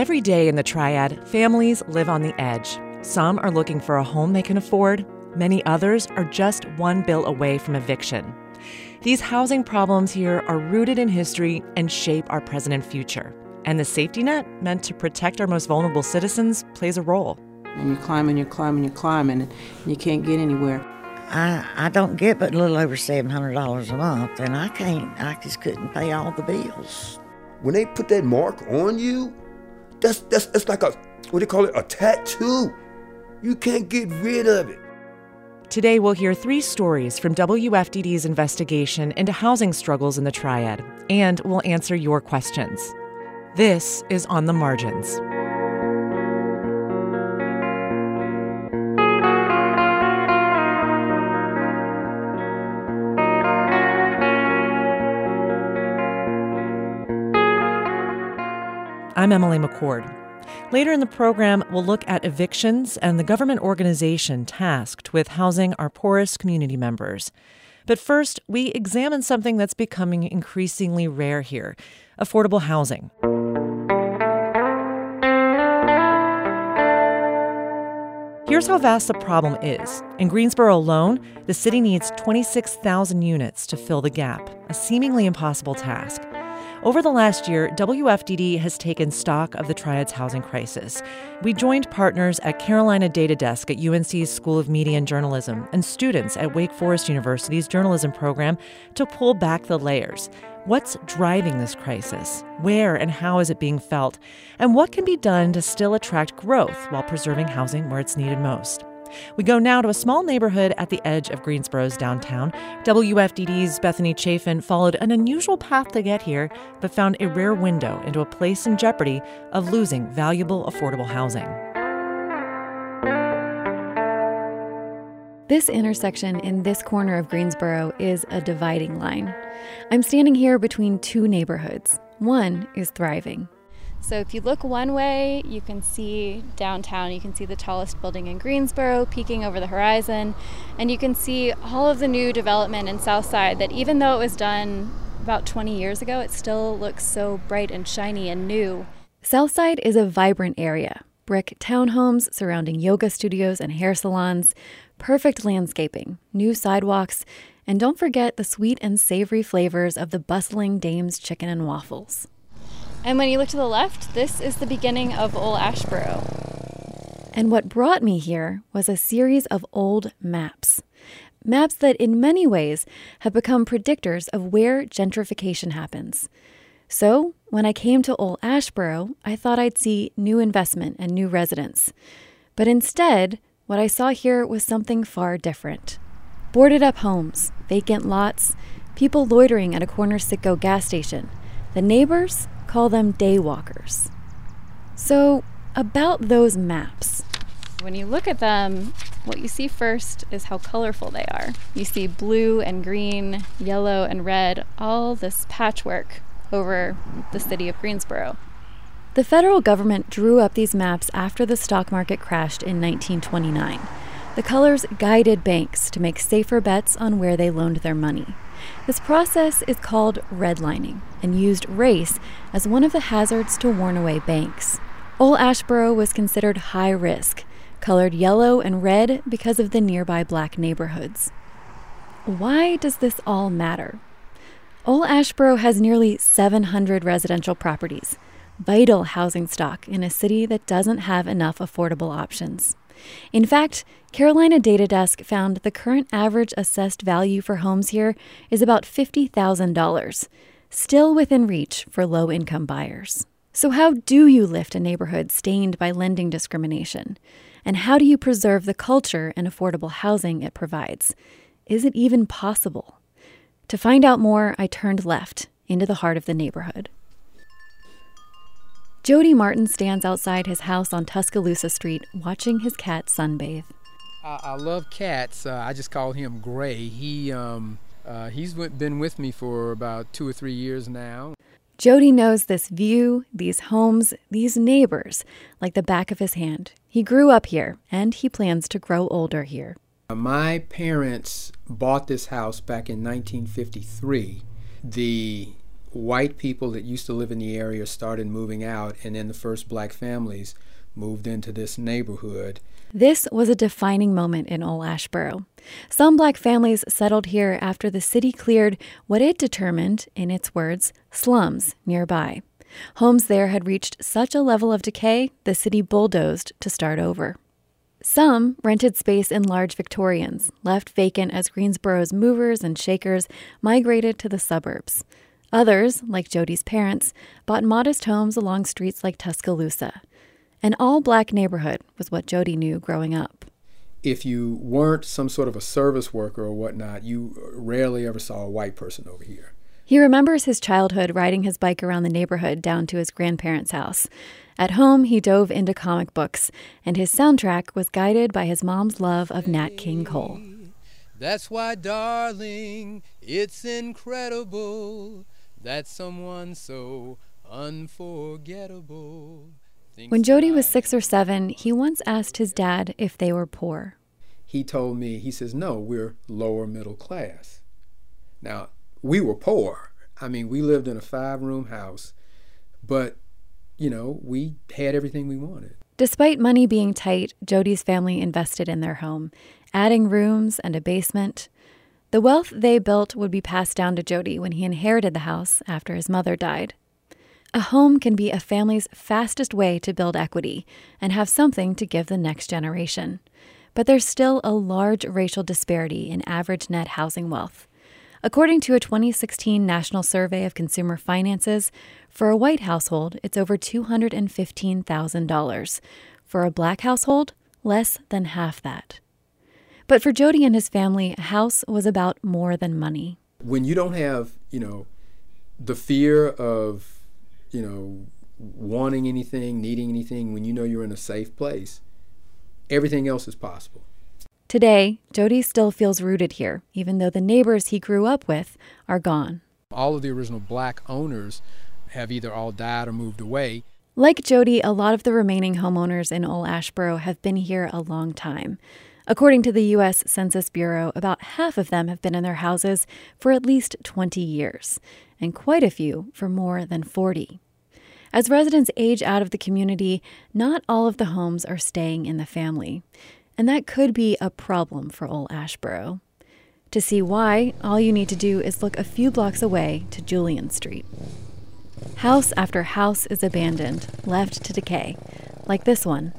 Every day in the Triad, families live on the edge. Some are looking for a home they can afford, many others are just one bill away from eviction. These housing problems here are rooted in history and shape our present and future. And the safety net, meant to protect our most vulnerable citizens, plays a role. And you're climbing, you're climbing, you're climbing, and you can't get anywhere. I, I don't get but a little over $700 a month, and I can't, I just couldn't pay all the bills. When they put that mark on you, that's, that's, that's like a, what do you call it, a tattoo. You can't get rid of it. Today, we'll hear three stories from WFDD's investigation into housing struggles in the Triad, and we'll answer your questions. This is On the Margins. I'm Emily McCord. Later in the program, we'll look at evictions and the government organization tasked with housing our poorest community members. But first, we examine something that's becoming increasingly rare here affordable housing. Here's how vast the problem is. In Greensboro alone, the city needs 26,000 units to fill the gap, a seemingly impossible task. Over the last year, WFDD has taken stock of the Triad's housing crisis. We joined partners at Carolina Data Desk at UNC's School of Media and Journalism and students at Wake Forest University's journalism program to pull back the layers. What's driving this crisis? Where and how is it being felt? And what can be done to still attract growth while preserving housing where it's needed most? We go now to a small neighborhood at the edge of Greensboro's downtown. WFDD's Bethany Chafin followed an unusual path to get here, but found a rare window into a place in jeopardy of losing valuable, affordable housing. This intersection in this corner of Greensboro is a dividing line. I'm standing here between two neighborhoods. One is thriving, so if you look one way, you can see downtown. You can see the tallest building in Greensboro peeking over the horizon, and you can see all of the new development in Southside that even though it was done about 20 years ago, it still looks so bright and shiny and new. Southside is a vibrant area. Brick townhomes surrounding yoga studios and hair salons, perfect landscaping, new sidewalks, and don't forget the sweet and savory flavors of the bustling Dame's Chicken and Waffles. And when you look to the left, this is the beginning of Old Asheboro. And what brought me here was a series of old maps. Maps that, in many ways, have become predictors of where gentrification happens. So, when I came to Old Asheboro, I thought I'd see new investment and new residents. But instead, what I saw here was something far different boarded up homes, vacant lots, people loitering at a corner Citgo gas station. The neighbors call them daywalkers. So, about those maps. When you look at them, what you see first is how colorful they are. You see blue and green, yellow and red, all this patchwork over the city of Greensboro. The federal government drew up these maps after the stock market crashed in 1929. The colors guided banks to make safer bets on where they loaned their money. This process is called redlining and used race as one of the hazards to warn away banks. Old Asheboro was considered high risk, colored yellow and red because of the nearby black neighborhoods. Why does this all matter? Old Asheboro has nearly 700 residential properties, vital housing stock in a city that doesn't have enough affordable options. In fact, Carolina Data Desk found the current average assessed value for homes here is about $50,000, still within reach for low income buyers. So, how do you lift a neighborhood stained by lending discrimination? And how do you preserve the culture and affordable housing it provides? Is it even possible? To find out more, I turned left into the heart of the neighborhood. Jody Martin stands outside his house on Tuscaloosa Street watching his cat sunbathe. I, I love cats. Uh, I just call him Gray. He um, uh, he's been with me for about two or three years now. Jody knows this view, these homes, these neighbors like the back of his hand. He grew up here and he plans to grow older here. My parents bought this house back in 1953. The white people that used to live in the area started moving out, and then the first black families moved into this neighborhood. This was a defining moment in Old Asheboro. Some black families settled here after the city cleared what it determined, in its words, slums nearby. Homes there had reached such a level of decay, the city bulldozed to start over. Some rented space in large Victorians, left vacant as Greensboro's movers and shakers migrated to the suburbs. Others, like Jody's parents, bought modest homes along streets like Tuscaloosa. An all black neighborhood was what Jody knew growing up. If you weren't some sort of a service worker or whatnot, you rarely ever saw a white person over here. He remembers his childhood riding his bike around the neighborhood down to his grandparents' house. At home, he dove into comic books, and his soundtrack was guided by his mom's love of Nat King Cole. That's why, darling, it's incredible that someone so unforgettable. When Jody was six or seven, he once asked his dad if they were poor. He told me, he says, no, we're lower middle class. Now, we were poor. I mean, we lived in a five room house, but, you know, we had everything we wanted. Despite money being tight, Jody's family invested in their home, adding rooms and a basement. The wealth they built would be passed down to Jody when he inherited the house after his mother died. A home can be a family's fastest way to build equity and have something to give the next generation. But there's still a large racial disparity in average net housing wealth. According to a 2016 National Survey of Consumer Finances, for a white household, it's over $215,000. For a black household, less than half that. But for Jody and his family, a house was about more than money. When you don't have, you know, the fear of, you know, wanting anything, needing anything, when you know you're in a safe place, everything else is possible. Today, Jody still feels rooted here, even though the neighbors he grew up with are gone. All of the original black owners have either all died or moved away. Like Jody, a lot of the remaining homeowners in Old Asheboro have been here a long time. According to the U.S. Census Bureau, about half of them have been in their houses for at least 20 years, and quite a few for more than 40. As residents age out of the community, not all of the homes are staying in the family and that could be a problem for Old Asheboro. To see why, all you need to do is look a few blocks away to Julian Street. House after house is abandoned, left to decay, like this one.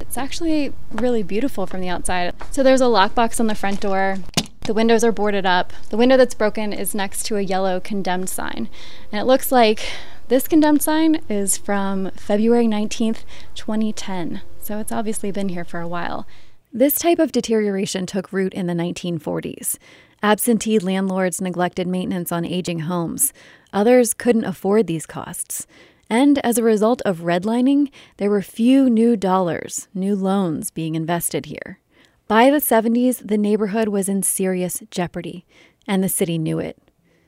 It's actually really beautiful from the outside. So there's a lockbox on the front door. The windows are boarded up. The window that's broken is next to a yellow condemned sign. And it looks like this condemned sign is from February 19th, 2010. So it's obviously been here for a while. This type of deterioration took root in the 1940s. Absentee landlords neglected maintenance on aging homes. Others couldn't afford these costs. And as a result of redlining, there were few new dollars, new loans being invested here. By the 70s, the neighborhood was in serious jeopardy, and the city knew it.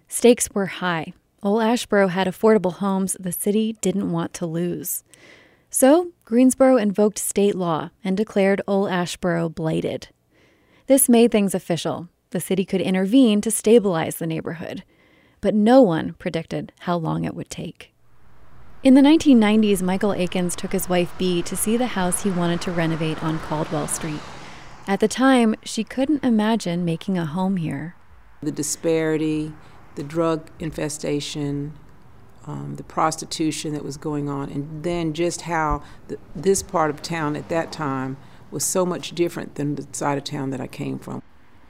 Stakes were high. Old Asheboro had affordable homes the city didn't want to lose. So, Greensboro invoked state law and declared Old Asheboro blighted. This made things official. The city could intervene to stabilize the neighborhood. But no one predicted how long it would take. In the 1990s, Michael Akins took his wife Bee to see the house he wanted to renovate on Caldwell Street. At the time, she couldn't imagine making a home here. The disparity, the drug infestation, um, the prostitution that was going on, and then just how the, this part of town at that time was so much different than the side of town that I came from.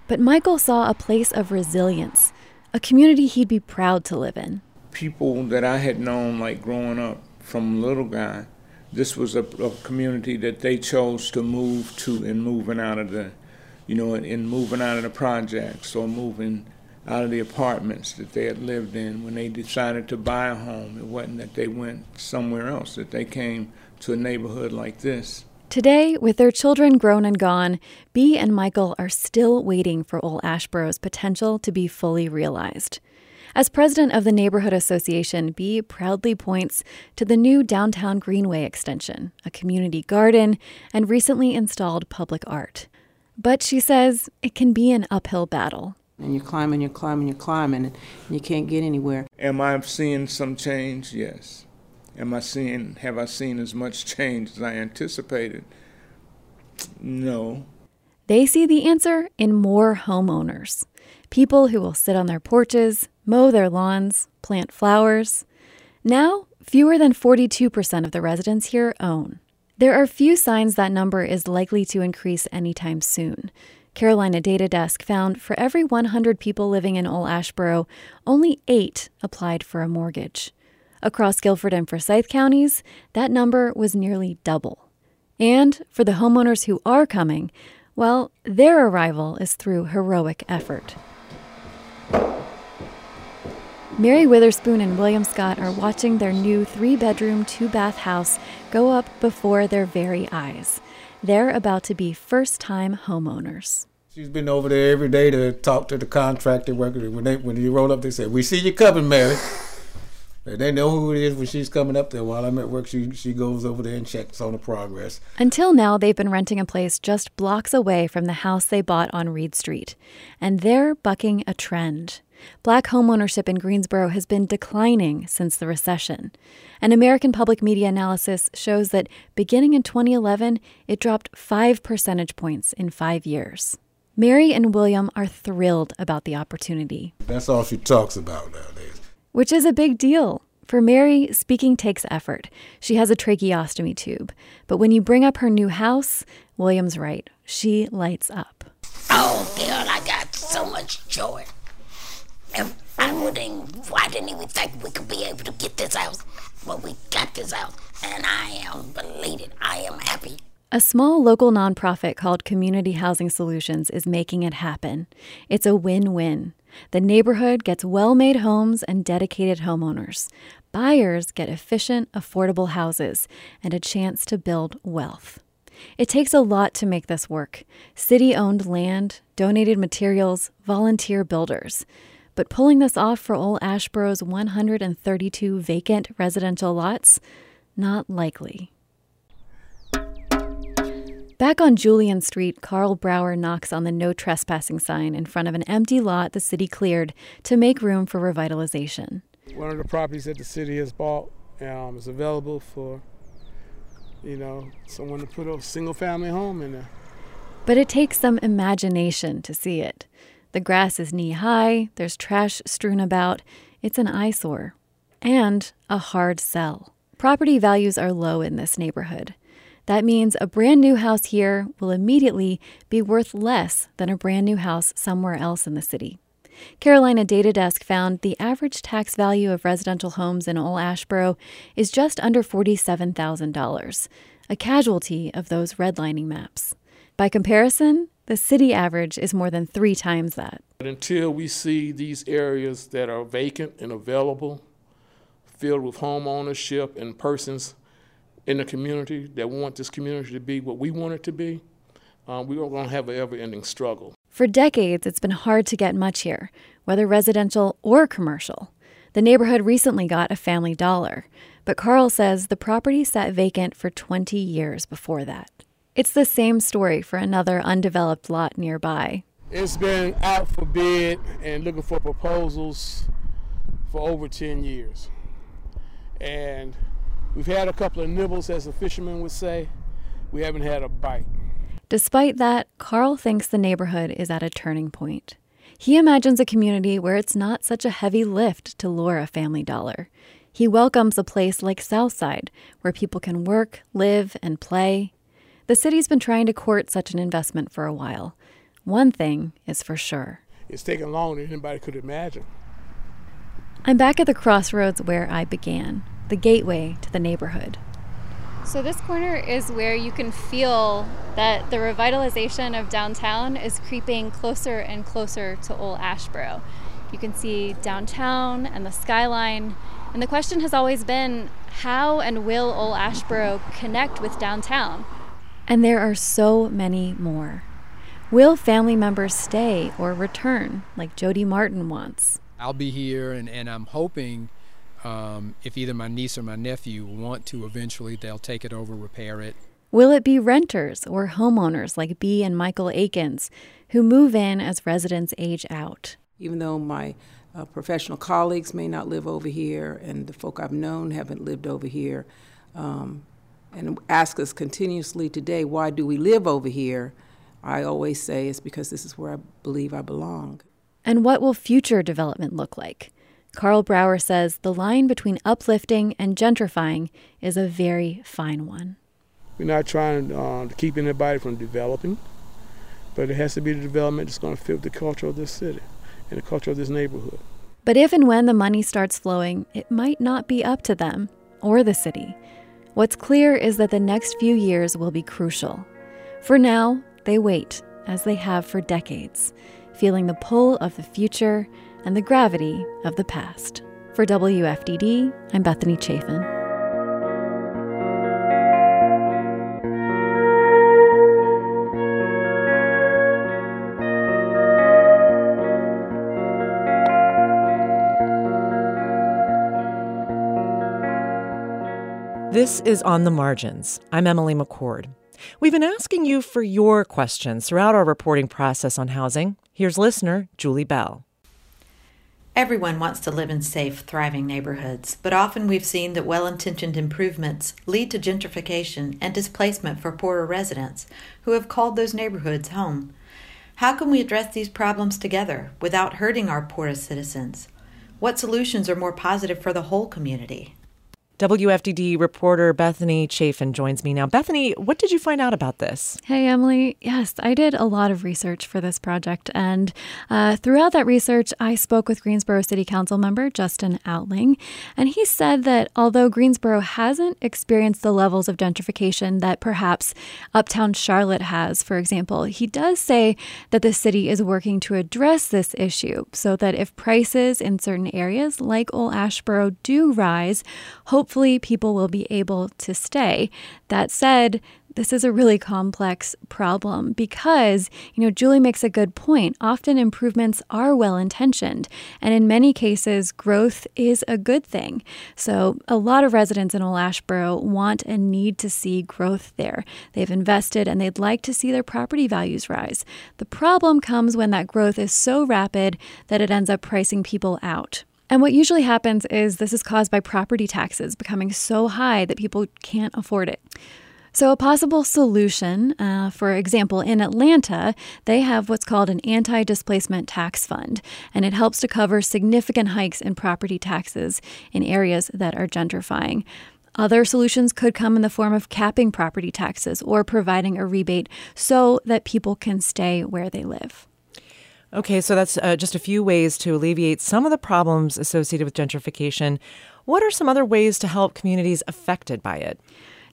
But Michael saw a place of resilience, a community he'd be proud to live in. People that I had known, like growing up from little guy, this was a, a community that they chose to move to and moving out of the, you know, in moving out of the projects or moving out of the apartments that they had lived in when they decided to buy a home. It wasn't that they went somewhere else, that they came to a neighborhood like this. Today, with their children grown and gone, Bee and Michael are still waiting for Old Asheboro's potential to be fully realized. As president of the Neighborhood Association, Bee proudly points to the new downtown Greenway extension, a community garden, and recently installed public art. But she says it can be an uphill battle. And you're climbing, you're climbing, you're climbing, and you can't get anywhere. Am I seeing some change? Yes. Am I seeing, have I seen as much change as I anticipated? No. They see the answer in more homeowners people who will sit on their porches, mow their lawns, plant flowers. Now, fewer than 42% of the residents here own. There are few signs that number is likely to increase anytime soon. Carolina Data Desk found for every 100 people living in Old Asheboro, only eight applied for a mortgage. Across Guilford and Forsyth counties, that number was nearly double. And for the homeowners who are coming, well, their arrival is through heroic effort. Mary Witherspoon and William Scott are watching their new three bedroom, two bath house go up before their very eyes. They're about to be first time homeowners. She's been over there every day to talk to the contractor worker. When they when you roll up, they say, "We see you coming, Mary." They know who it is when she's coming up there. While I'm at work, she she goes over there and checks on the progress. Until now, they've been renting a place just blocks away from the house they bought on Reed Street, and they're bucking a trend. Black homeownership in Greensboro has been declining since the recession. An American public media analysis shows that beginning in 2011, it dropped five percentage points in five years. Mary and William are thrilled about the opportunity. That's all she talks about nowadays which is a big deal. For Mary, speaking takes effort. She has a tracheostomy tube. But when you bring up her new house, William's right. She lights up. Oh, girl, I got so much joy. I wouldn't, I didn't even think we could be able to get this house. But we got this house, and I am elated. I am happy. A small local nonprofit called Community Housing Solutions is making it happen. It's a win win. The neighborhood gets well made homes and dedicated homeowners. Buyers get efficient, affordable houses and a chance to build wealth. It takes a lot to make this work city owned land, donated materials, volunteer builders. But pulling this off for Old Asheboro's 132 vacant residential lots? Not likely. Back on Julian Street, Carl Brower knocks on the no trespassing sign in front of an empty lot the city cleared to make room for revitalization. One of the properties that the city has bought um, is available for, you know, someone to put a single family home in there. But it takes some imagination to see it. The grass is knee high, there's trash strewn about, it's an eyesore, and a hard sell. Property values are low in this neighborhood. That means a brand new house here will immediately be worth less than a brand new house somewhere else in the city. Carolina Data Desk found the average tax value of residential homes in Old Asheboro is just under $47,000, a casualty of those redlining maps. By comparison, the city average is more than three times that. But until we see these areas that are vacant and available, filled with home ownership and persons in the community that want this community to be what we want it to be, um, we're going to have an ever ending struggle. For decades, it's been hard to get much here, whether residential or commercial. The neighborhood recently got a family dollar, but Carl says the property sat vacant for 20 years before that. It's the same story for another undeveloped lot nearby. It's been out for bid and looking for proposals for over 10 years. And We've had a couple of nibbles, as the fishermen would say. We haven't had a bite. Despite that, Carl thinks the neighborhood is at a turning point. He imagines a community where it's not such a heavy lift to lure a family dollar. He welcomes a place like Southside, where people can work, live, and play. The city's been trying to court such an investment for a while. One thing is for sure it's taken longer than anybody could imagine. I'm back at the crossroads where I began the gateway to the neighborhood. So, this corner is where you can feel that the revitalization of downtown is creeping closer and closer to Old Asheboro. You can see downtown and the skyline. And the question has always been how and will Old Asheboro connect with downtown? And there are so many more. Will family members stay or return like Jody Martin wants? I'll be here and, and I'm hoping um, if either my niece or my nephew want to eventually, they'll take it over, repair it. Will it be renters or homeowners like Bee and Michael Akins who move in as residents age out? Even though my uh, professional colleagues may not live over here, and the folk I've known haven't lived over here, um, and ask us continuously today, why do we live over here? I always say it's because this is where I believe I belong. And what will future development look like? Carl Brauer says the line between uplifting and gentrifying is a very fine one. We're not trying uh, to keep anybody from developing, but it has to be the development that's going to fit the culture of this city and the culture of this neighborhood. But if and when the money starts flowing, it might not be up to them or the city. What's clear is that the next few years will be crucial. For now, they wait, as they have for decades, feeling the pull of the future and the gravity of the past. For WFDD, I'm Bethany Chafin. This is On the Margins. I'm Emily McCord. We've been asking you for your questions throughout our reporting process on housing. Here's listener Julie Bell. Everyone wants to live in safe, thriving neighborhoods, but often we've seen that well intentioned improvements lead to gentrification and displacement for poorer residents who have called those neighborhoods home. How can we address these problems together without hurting our poorest citizens? What solutions are more positive for the whole community? WFDD reporter Bethany Chafin joins me now. Bethany, what did you find out about this? Hey, Emily. Yes, I did a lot of research for this project. And uh, throughout that research, I spoke with Greensboro City Council member Justin Outling. And he said that although Greensboro hasn't experienced the levels of gentrification that perhaps uptown Charlotte has, for example, he does say that the city is working to address this issue so that if prices in certain areas like Old Asheboro do rise, hopefully hopefully people will be able to stay. That said, this is a really complex problem because, you know, Julie makes a good point. Often improvements are well intentioned, and in many cases, growth is a good thing. So, a lot of residents in Old Asheboro want and need to see growth there. They've invested and they'd like to see their property values rise. The problem comes when that growth is so rapid that it ends up pricing people out. And what usually happens is this is caused by property taxes becoming so high that people can't afford it. So, a possible solution, uh, for example, in Atlanta, they have what's called an anti displacement tax fund, and it helps to cover significant hikes in property taxes in areas that are gentrifying. Other solutions could come in the form of capping property taxes or providing a rebate so that people can stay where they live. Okay, so that's uh, just a few ways to alleviate some of the problems associated with gentrification. What are some other ways to help communities affected by it?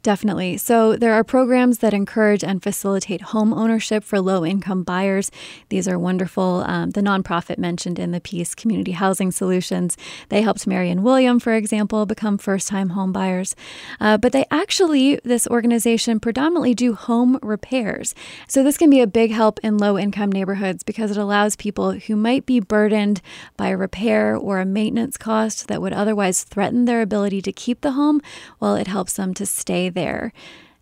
Definitely. So there are programs that encourage and facilitate home ownership for low income buyers. These are wonderful. Um, the nonprofit mentioned in the piece, Community Housing Solutions, they helped Mary and William, for example, become first time home buyers. Uh, but they actually, this organization predominantly do home repairs. So this can be a big help in low income neighborhoods because it allows people who might be burdened by a repair or a maintenance cost that would otherwise threaten their ability to keep the home, well, it helps them to stay there.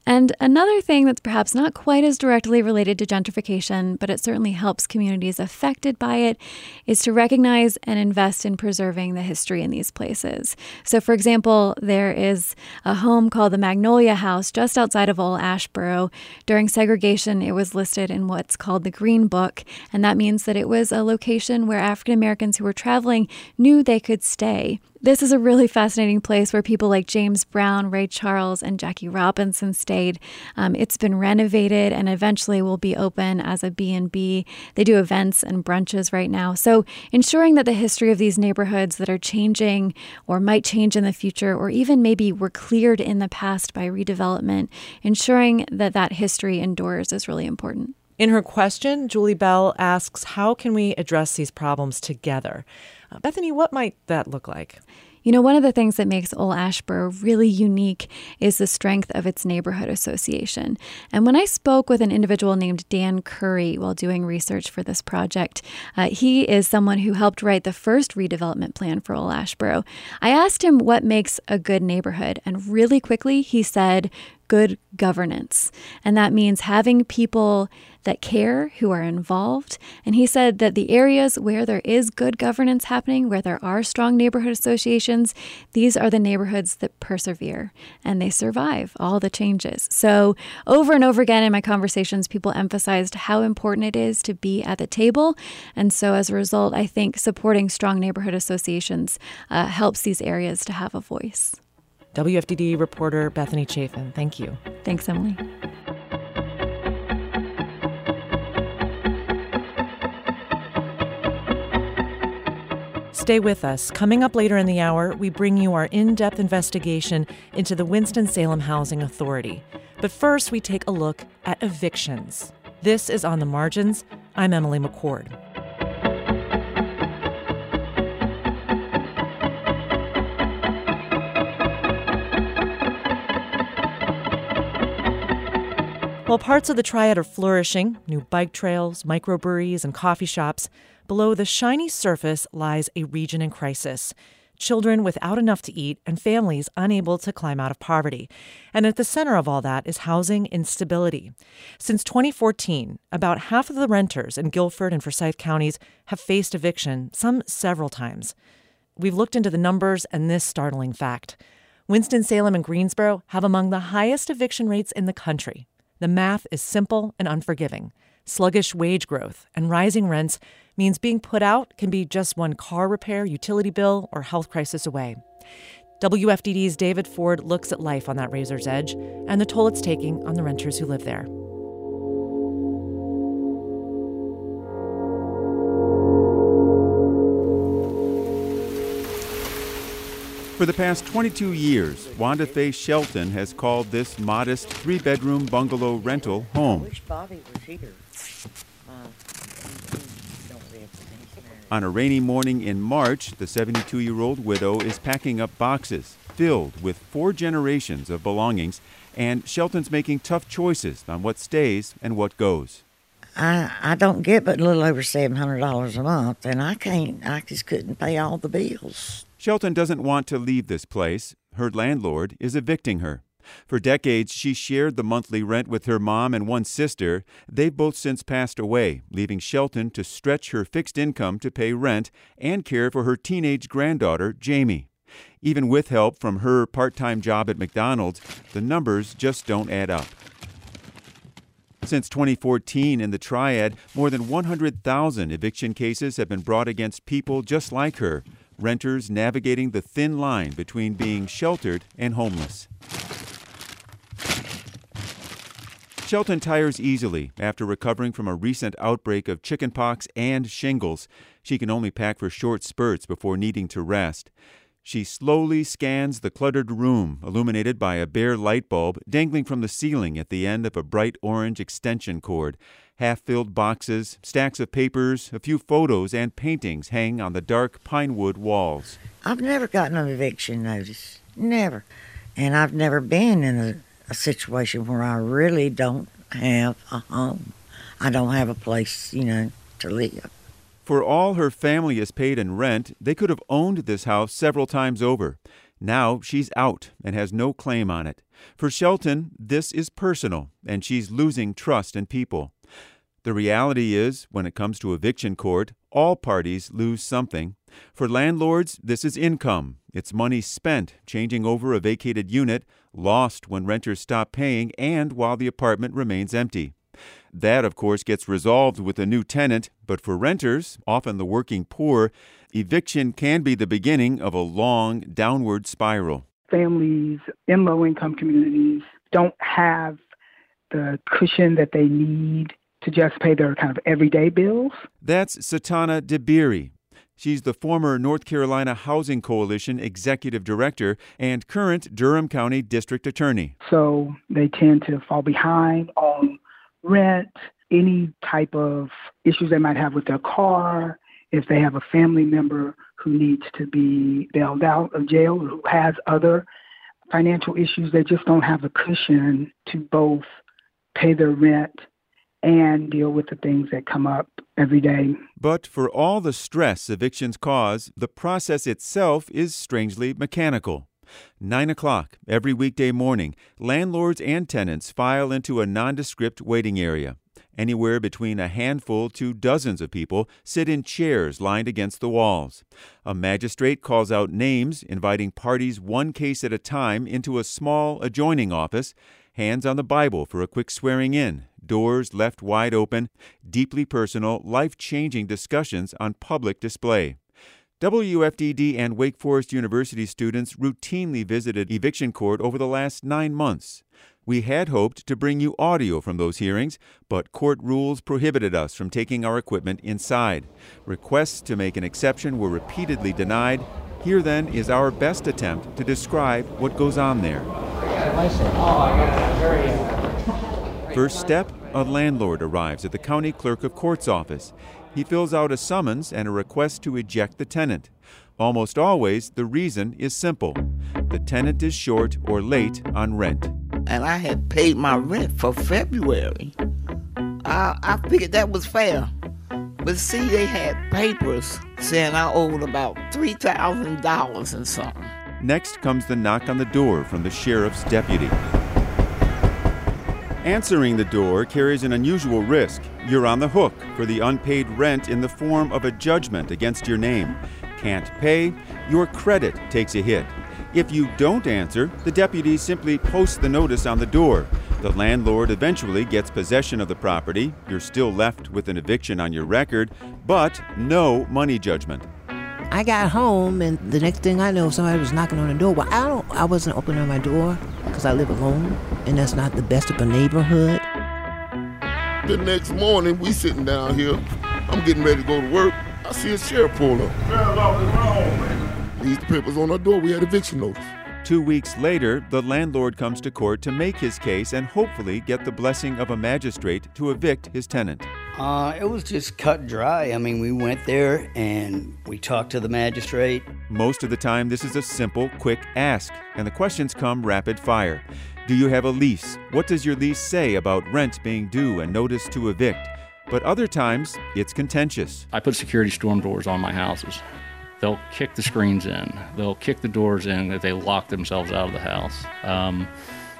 And another thing that's perhaps not quite as directly related to gentrification, but it certainly helps communities affected by it, is to recognize and invest in preserving the history in these places. So, for example, there is a home called the Magnolia House just outside of Old Asheboro. During segregation, it was listed in what's called the Green Book, and that means that it was a location where African Americans who were traveling knew they could stay. This is a really fascinating place where people like James Brown, Ray Charles, and Jackie Robinson stayed. Um, it's been renovated and eventually will be open as a B&B. They do events and brunches right now. So ensuring that the history of these neighborhoods that are changing or might change in the future or even maybe were cleared in the past by redevelopment, ensuring that that history endures is really important. In her question, Julie Bell asks, How can we address these problems together? Uh, Bethany, what might that look like? You know, one of the things that makes Old Asheboro really unique is the strength of its neighborhood association. And when I spoke with an individual named Dan Curry while doing research for this project, uh, he is someone who helped write the first redevelopment plan for Old Asheboro. I asked him what makes a good neighborhood, and really quickly he said, good governance. And that means having people that care, who are involved. And he said that the areas where there is good governance happening, where there are strong neighborhood associations, these are the neighborhoods that persevere and they survive all the changes. So, over and over again in my conversations, people emphasized how important it is to be at the table. And so, as a result, I think supporting strong neighborhood associations uh, helps these areas to have a voice. WFDD reporter Bethany Chafin, thank you. Thanks, Emily. Stay with us. Coming up later in the hour, we bring you our in depth investigation into the Winston-Salem Housing Authority. But first, we take a look at evictions. This is On the Margins. I'm Emily McCord. While parts of the triad are flourishing, new bike trails, microbreweries, and coffee shops, below the shiny surface lies a region in crisis. Children without enough to eat and families unable to climb out of poverty. And at the center of all that is housing instability. Since 2014, about half of the renters in Guilford and Forsyth counties have faced eviction, some several times. We've looked into the numbers and this startling fact Winston-Salem and Greensboro have among the highest eviction rates in the country. The math is simple and unforgiving. Sluggish wage growth and rising rents means being put out can be just one car repair, utility bill, or health crisis away. WFDD's David Ford looks at life on that razor's edge and the toll it's taking on the renters who live there. For the past 22 years, Wanda Faye Shelton has called this modest three bedroom bungalow rental home. Uh, on a rainy morning in March, the 72 year old widow is packing up boxes filled with four generations of belongings, and Shelton's making tough choices on what stays and what goes. I, I don't get but a little over $700 a month, and I can't, I just couldn't pay all the bills. Shelton doesn't want to leave this place. Her landlord is evicting her. For decades, she shared the monthly rent with her mom and one sister. They've both since passed away, leaving Shelton to stretch her fixed income to pay rent and care for her teenage granddaughter, Jamie. Even with help from her part time job at McDonald's, the numbers just don't add up. Since 2014, in the triad, more than 100,000 eviction cases have been brought against people just like her, renters navigating the thin line between being sheltered and homeless. Shelton tires easily after recovering from a recent outbreak of chickenpox and shingles. She can only pack for short spurts before needing to rest. She slowly scans the cluttered room, illuminated by a bare light bulb dangling from the ceiling at the end of a bright orange extension cord. Half filled boxes, stacks of papers, a few photos, and paintings hang on the dark pine wood walls. I've never gotten an eviction notice. Never. And I've never been in a, a situation where I really don't have a home. I don't have a place, you know, to live. For all her family is paid in rent, they could have owned this house several times over. Now she's out and has no claim on it. For Shelton, this is personal, and she's losing trust in people. The reality is, when it comes to eviction court, all parties lose something. For landlords, this is income. It's money spent changing over a vacated unit, lost when renters stop paying, and while the apartment remains empty. That, of course, gets resolved with a new tenant, but for renters, often the working poor, eviction can be the beginning of a long downward spiral. Families in low income communities don't have the cushion that they need to just pay their kind of everyday bills. That's Satana Deberry. She's the former North Carolina Housing Coalition executive director and current Durham County district attorney. So they tend to fall behind on rent, any type of issues they might have with their car, if they have a family member who needs to be bailed out of jail who has other financial issues, they just don't have the cushion to both pay their rent and deal with the things that come up every day. But for all the stress evictions cause, the process itself is strangely mechanical. 9 o'clock every weekday morning, landlords and tenants file into a nondescript waiting area. Anywhere between a handful to dozens of people sit in chairs lined against the walls. A magistrate calls out names, inviting parties one case at a time into a small adjoining office. Hands on the Bible for a quick swearing in, doors left wide open, deeply personal, life changing discussions on public display. WFDD and Wake Forest University students routinely visited eviction court over the last nine months. We had hoped to bring you audio from those hearings, but court rules prohibited us from taking our equipment inside. Requests to make an exception were repeatedly denied. Here then is our best attempt to describe what goes on there. First step a landlord arrives at the county clerk of court's office. He fills out a summons and a request to eject the tenant. Almost always, the reason is simple the tenant is short or late on rent. And I had paid my rent for February. I, I figured that was fair. But see, they had papers saying I owed about $3,000 and something. Next comes the knock on the door from the sheriff's deputy. Answering the door carries an unusual risk. You're on the hook for the unpaid rent in the form of a judgment against your name. Can't pay, your credit takes a hit. If you don't answer, the deputy simply posts the notice on the door. The landlord eventually gets possession of the property. You're still left with an eviction on your record, but no money judgment. I got home, and the next thing I know, somebody was knocking on the door. Well, I don't. I wasn't opening my door because I live alone, and that's not the best of a neighborhood. The next morning, we sitting down here. I'm getting ready to go to work. I see a sheriff pull up. These papers on our door. We had eviction notice. Two weeks later, the landlord comes to court to make his case and hopefully get the blessing of a magistrate to evict his tenant. Uh, it was just cut dry. I mean, we went there and we talked to the magistrate. Most of the time, this is a simple, quick ask, and the questions come rapid fire. Do you have a lease? What does your lease say about rent being due and notice to evict? But other times, it's contentious. I put security storm doors on my houses. They'll kick the screens in. They'll kick the doors in if they lock themselves out of the house. Um,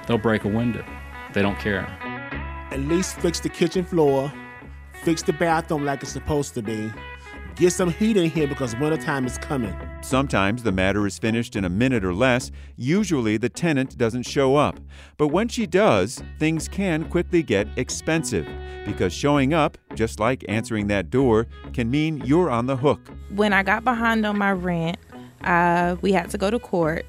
they'll break a window. They don't care. At least fix the kitchen floor, fix the bathroom like it's supposed to be, get some heat in here because wintertime is coming. Sometimes the matter is finished in a minute or less. Usually the tenant doesn't show up. But when she does, things can quickly get expensive because showing up, just like answering that door, can mean you're on the hook. When I got behind on my rent, uh, we had to go to court,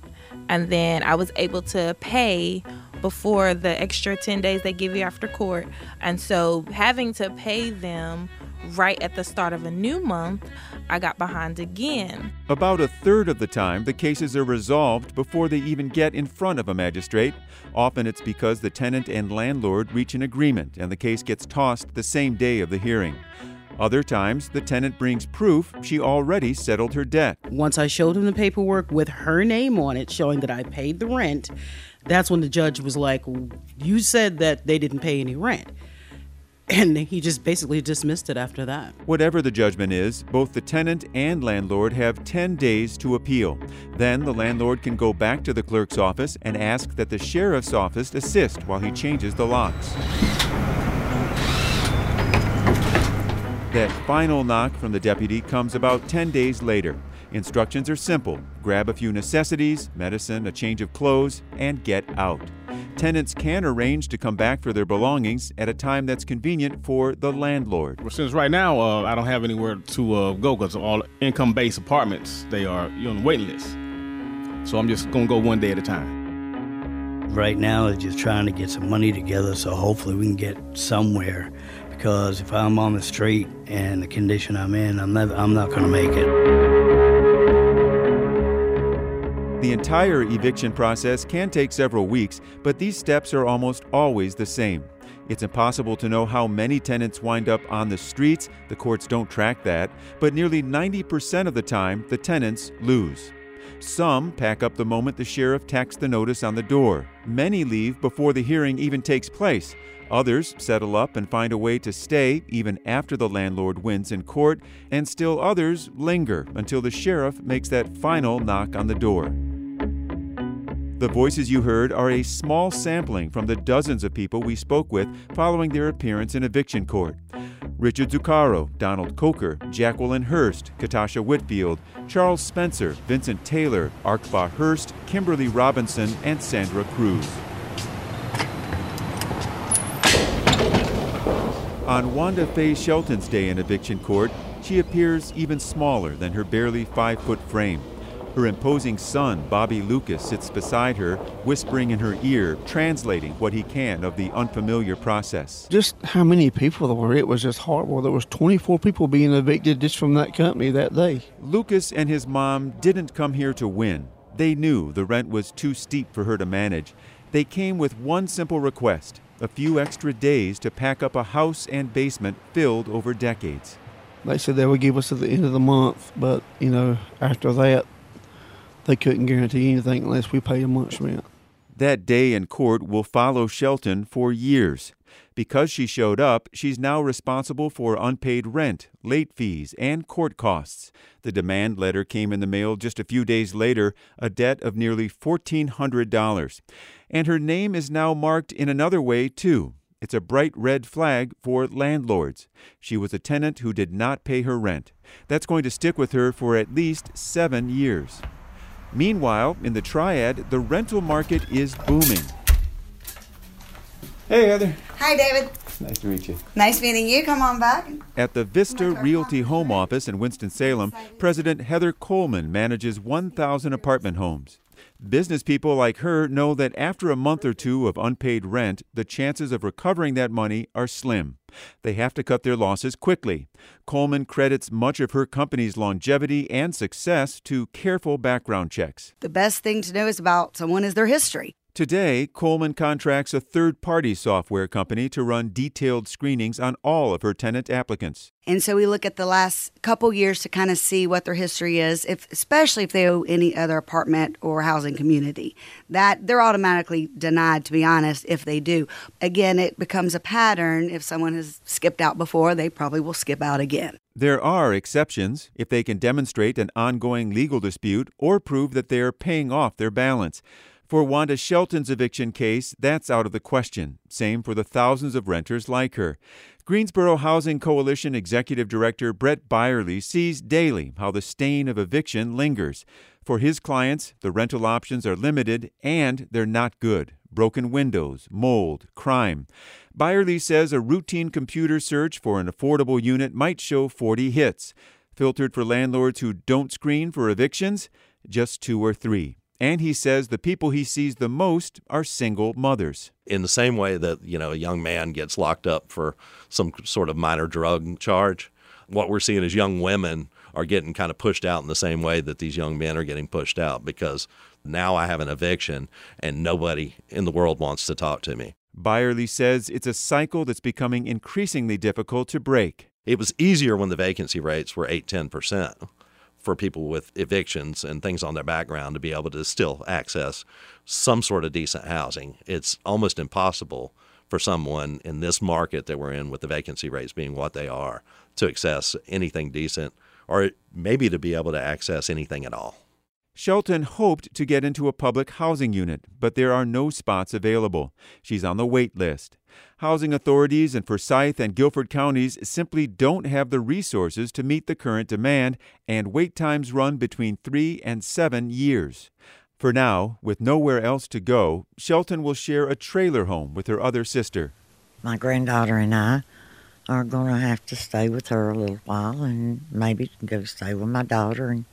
and then I was able to pay before the extra 10 days they give you after court. And so having to pay them right at the start of a new month, I got behind again. About a third of the time, the cases are resolved before they even get in front of a magistrate. Often it's because the tenant and landlord reach an agreement and the case gets tossed the same day of the hearing. Other times, the tenant brings proof she already settled her debt. Once I showed him the paperwork with her name on it showing that I paid the rent, that's when the judge was like, You said that they didn't pay any rent. And he just basically dismissed it after that. Whatever the judgment is, both the tenant and landlord have 10 days to appeal. Then the landlord can go back to the clerk's office and ask that the sheriff's office assist while he changes the locks. That final knock from the deputy comes about 10 days later. Instructions are simple grab a few necessities, medicine, a change of clothes, and get out. Tenants can arrange to come back for their belongings at a time that's convenient for the landlord. Well, since right now uh, I don't have anywhere to uh, go because all income-based apartments they are you're on the waiting list, so I'm just gonna go one day at a time. Right now, it's just trying to get some money together so hopefully we can get somewhere. Because if I'm on the street and the condition I'm in, I'm never, I'm not going to make it. The entire eviction process can take several weeks, but these steps are almost always the same. It's impossible to know how many tenants wind up on the streets, the courts don't track that, but nearly 90% of the time, the tenants lose. Some pack up the moment the sheriff tacks the notice on the door. Many leave before the hearing even takes place. Others settle up and find a way to stay even after the landlord wins in court, and still others linger until the sheriff makes that final knock on the door. The voices you heard are a small sampling from the dozens of people we spoke with following their appearance in eviction court. Richard Zuccaro, Donald Coker, Jacqueline Hurst, Katasha Whitfield, Charles Spencer, Vincent Taylor, Arkba Hurst, Kimberly Robinson, and Sandra Cruz. On Wanda Faye Shelton's day in eviction court, she appears even smaller than her barely five foot frame. Her imposing son, Bobby Lucas, sits beside her, whispering in her ear, translating what he can of the unfamiliar process. Just how many people there were, it was just horrible. There was 24 people being evicted just from that company that day. Lucas and his mom didn't come here to win. They knew the rent was too steep for her to manage. They came with one simple request a few extra days to pack up a house and basement filled over decades. They said they would give us at the end of the month, but, you know, after that, they couldn't guarantee anything unless we paid a month's rent. That day in court will follow Shelton for years. Because she showed up, she's now responsible for unpaid rent, late fees, and court costs. The demand letter came in the mail just a few days later, a debt of nearly $1,400. And her name is now marked in another way, too. It's a bright red flag for landlords. She was a tenant who did not pay her rent. That's going to stick with her for at least seven years. Meanwhile, in the Triad, the rental market is booming. Hey, Heather. Hi, David. Nice to meet you. Nice meeting you. Come on back. At the Vista Realty Home Office in Winston-Salem, President Heather Coleman manages 1,000 apartment homes. Business people like her know that after a month or two of unpaid rent, the chances of recovering that money are slim. They have to cut their losses quickly. Coleman credits much of her company's longevity and success to careful background checks. The best thing to know is about someone is their history. Today, Coleman contracts a third party software company to run detailed screenings on all of her tenant applicants. And so we look at the last couple years to kind of see what their history is, if, especially if they owe any other apartment or housing community. That they're automatically denied, to be honest, if they do. Again, it becomes a pattern. If someone has skipped out before, they probably will skip out again. There are exceptions if they can demonstrate an ongoing legal dispute or prove that they are paying off their balance. For Wanda Shelton's eviction case, that's out of the question. Same for the thousands of renters like her. Greensboro Housing Coalition Executive Director Brett Byerly sees daily how the stain of eviction lingers. For his clients, the rental options are limited and they're not good. Broken windows, mold, crime. Byerly says a routine computer search for an affordable unit might show 40 hits. Filtered for landlords who don't screen for evictions, just two or three. And he says the people he sees the most are single mothers. In the same way that, you know, a young man gets locked up for some sort of minor drug charge, what we're seeing is young women are getting kind of pushed out in the same way that these young men are getting pushed out because now I have an eviction and nobody in the world wants to talk to me. Byerly says it's a cycle that's becoming increasingly difficult to break. It was easier when the vacancy rates were 8 10% for people with evictions and things on their background to be able to still access some sort of decent housing. It's almost impossible for someone in this market that we're in with the vacancy rates being what they are to access anything decent or maybe to be able to access anything at all. Shelton hoped to get into a public housing unit, but there are no spots available. She's on the wait list. Housing authorities in Forsyth and Guilford counties simply don't have the resources to meet the current demand, and wait times run between three and seven years. For now, with nowhere else to go, Shelton will share a trailer home with her other sister. My granddaughter and I are going to have to stay with her a little while and maybe go stay with my daughter and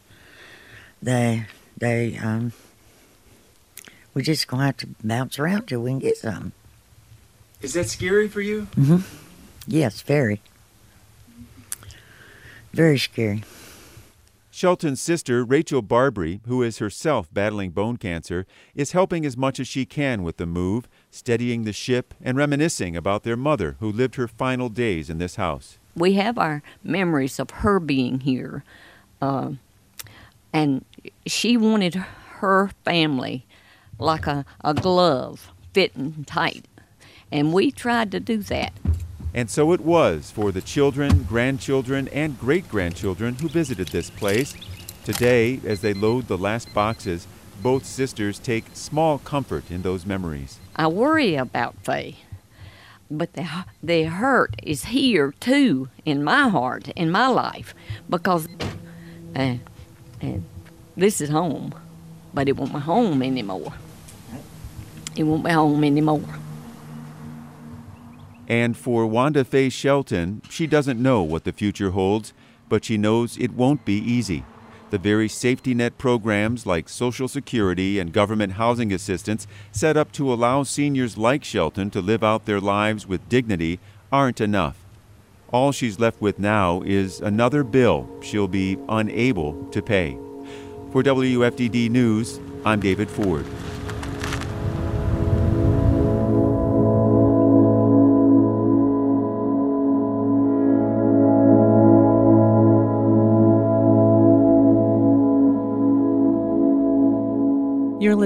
they they um we're just gonna have to bounce around till we can get something. Is that scary for you? Mm-hmm. Yes, very. Very scary. Shelton's sister, Rachel Barbary, who is herself battling bone cancer, is helping as much as she can with the move, steadying the ship, and reminiscing about their mother who lived her final days in this house. We have our memories of her being here. Uh, and she wanted her family like a, a glove fitting tight. And we tried to do that. And so it was for the children, grandchildren, and great grandchildren who visited this place. Today, as they load the last boxes, Both sisters take small comfort in those memories. I worry about Faye, but the, the hurt is here too in my heart, in my life, because uh, uh, this is home, but it won't be home anymore. It won't be home anymore. And for Wanda Faye Shelton, she doesn't know what the future holds, but she knows it won't be easy. The very safety net programs like Social Security and government housing assistance set up to allow seniors like Shelton to live out their lives with dignity aren't enough. All she's left with now is another bill she'll be unable to pay. For WFDD News, I'm David Ford.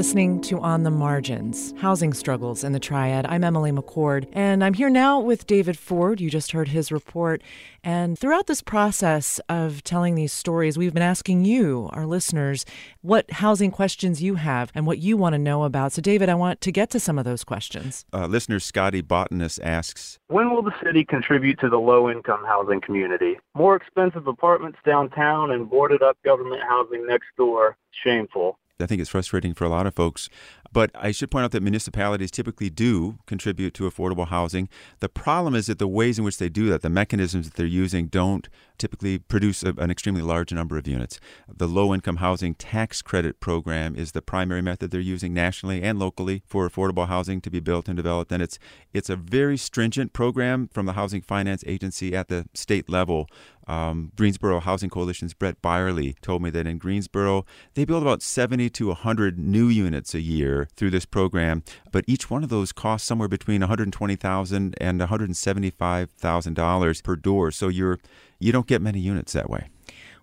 Listening to On the Margins Housing Struggles in the Triad. I'm Emily McCord, and I'm here now with David Ford. You just heard his report. And throughout this process of telling these stories, we've been asking you, our listeners, what housing questions you have and what you want to know about. So, David, I want to get to some of those questions. Uh, listener Scotty Botanist asks When will the city contribute to the low income housing community? More expensive apartments downtown and boarded up government housing next door. Shameful. I think it's frustrating for a lot of folks. But I should point out that municipalities typically do contribute to affordable housing. The problem is that the ways in which they do that, the mechanisms that they're using, don't typically produce a, an extremely large number of units. The low income housing tax credit program is the primary method they're using nationally and locally for affordable housing to be built and developed. And it's, it's a very stringent program from the Housing Finance Agency at the state level. Um, Greensboro Housing Coalition's Brett Byerly told me that in Greensboro, they build about 70 to 100 new units a year through this program, but each one of those costs somewhere between 120,000 and $175,000 per door. So you're you don't get many units that way.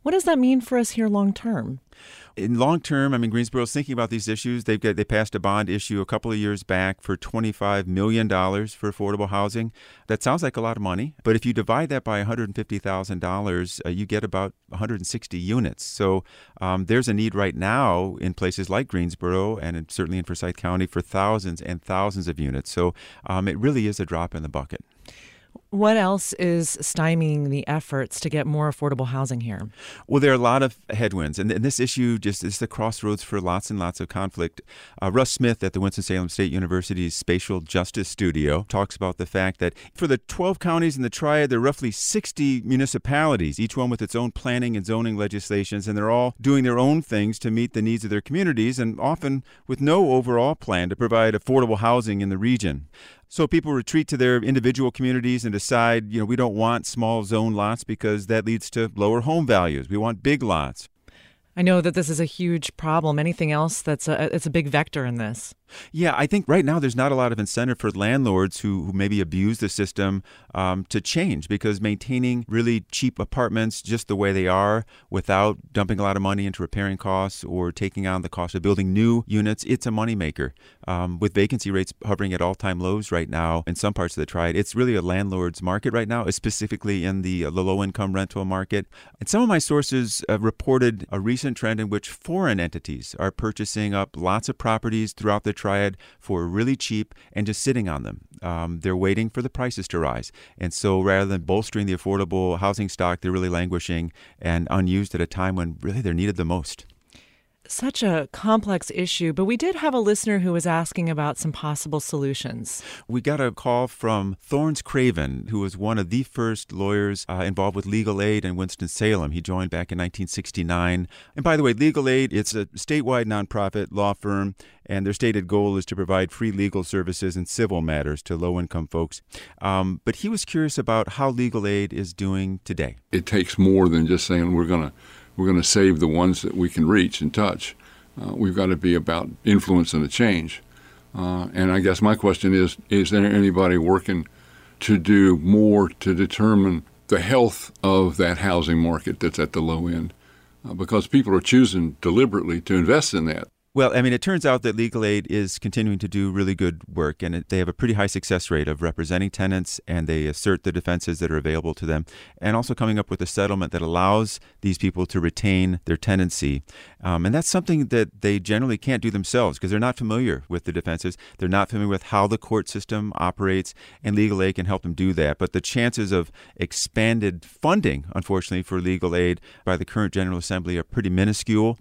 What does that mean for us here long term? in long term, I mean, Greensboro's thinking about these issues. They've got they passed a bond issue a couple of years back for twenty five million dollars for affordable housing. That sounds like a lot of money, but if you divide that by one hundred and fifty thousand uh, dollars, you get about one hundred and sixty units. So um, there's a need right now in places like Greensboro and in, certainly in Forsyth County for thousands and thousands of units. So um, it really is a drop in the bucket. What else is stymieing the efforts to get more affordable housing here? Well, there are a lot of headwinds, and, this issue just is the crossroads for lots and lots of conflict. Uh, Russ Smith at the Winston-Salem State University's Spatial Justice Studio talks about the fact that for the 12 counties in the Triad, there are roughly 60 municipalities, each one with its own planning and zoning legislations, and they're all doing their own things to meet the needs of their communities, and often with no overall plan to provide affordable housing in the region. So people retreat to their individual communities and decide, you know, we don't want small zone lots because that leads to lower home values. We want big lots. I know that this is a huge problem. Anything else that's a, it's a big vector in this? Yeah, I think right now there's not a lot of incentive for landlords who, who maybe abuse the system um, to change because maintaining really cheap apartments just the way they are without dumping a lot of money into repairing costs or taking on the cost of building new units, it's a moneymaker. Um, with vacancy rates hovering at all time lows right now in some parts of the triad, it's really a landlord's market right now, specifically in the, uh, the low income rental market. And some of my sources uh, reported a recent trend in which foreign entities are purchasing up lots of properties throughout the triad for really cheap and just sitting on them. Um, they're waiting for the prices to rise. And so rather than bolstering the affordable housing stock, they're really languishing and unused at a time when really they're needed the most such a complex issue, but we did have a listener who was asking about some possible solutions. We got a call from Thorns Craven, who was one of the first lawyers uh, involved with legal aid in Winston-Salem. He joined back in 1969. And by the way, legal aid, it's a statewide nonprofit law firm, and their stated goal is to provide free legal services in civil matters to low-income folks. Um, but he was curious about how legal aid is doing today. It takes more than just saying we're going to we're going to save the ones that we can reach and touch. Uh, we've got to be about influence and a change. Uh, and I guess my question is is there anybody working to do more to determine the health of that housing market that's at the low end? Uh, because people are choosing deliberately to invest in that. Well, I mean, it turns out that Legal Aid is continuing to do really good work, and it, they have a pretty high success rate of representing tenants, and they assert the defenses that are available to them, and also coming up with a settlement that allows these people to retain their tenancy. Um, and that's something that they generally can't do themselves because they're not familiar with the defenses. They're not familiar with how the court system operates, and Legal Aid can help them do that. But the chances of expanded funding, unfortunately, for legal aid by the current General Assembly are pretty minuscule.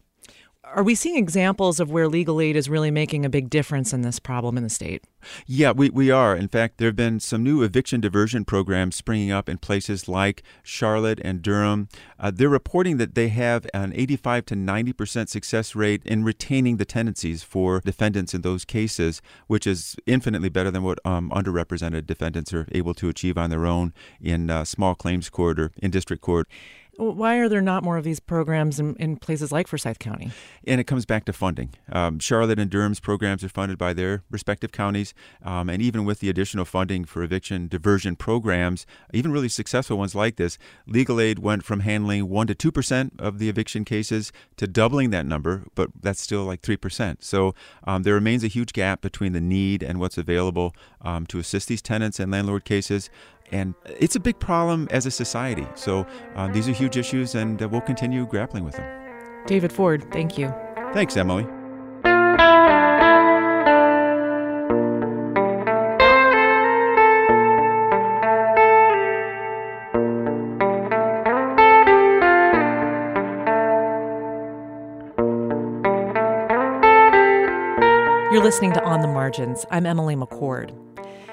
Are we seeing examples of where legal aid is really making a big difference in this problem in the state? Yeah, we, we are. In fact, there have been some new eviction diversion programs springing up in places like Charlotte and Durham. Uh, they're reporting that they have an 85 to 90 percent success rate in retaining the tenancies for defendants in those cases, which is infinitely better than what um, underrepresented defendants are able to achieve on their own in uh, small claims court or in district court. Why are there not more of these programs in, in places like Forsyth County? And it comes back to funding. Um, Charlotte and Durham's programs are funded by their respective counties. Um, and even with the additional funding for eviction diversion programs, even really successful ones like this, legal aid went from handling 1% to 2% of the eviction cases to doubling that number, but that's still like 3%. So um, there remains a huge gap between the need and what's available um, to assist these tenants and landlord cases. And it's a big problem as a society. So uh, these are huge issues, and uh, we'll continue grappling with them. David Ford, thank you. Thanks, Emily. You're listening to On the Margins. I'm Emily McCord.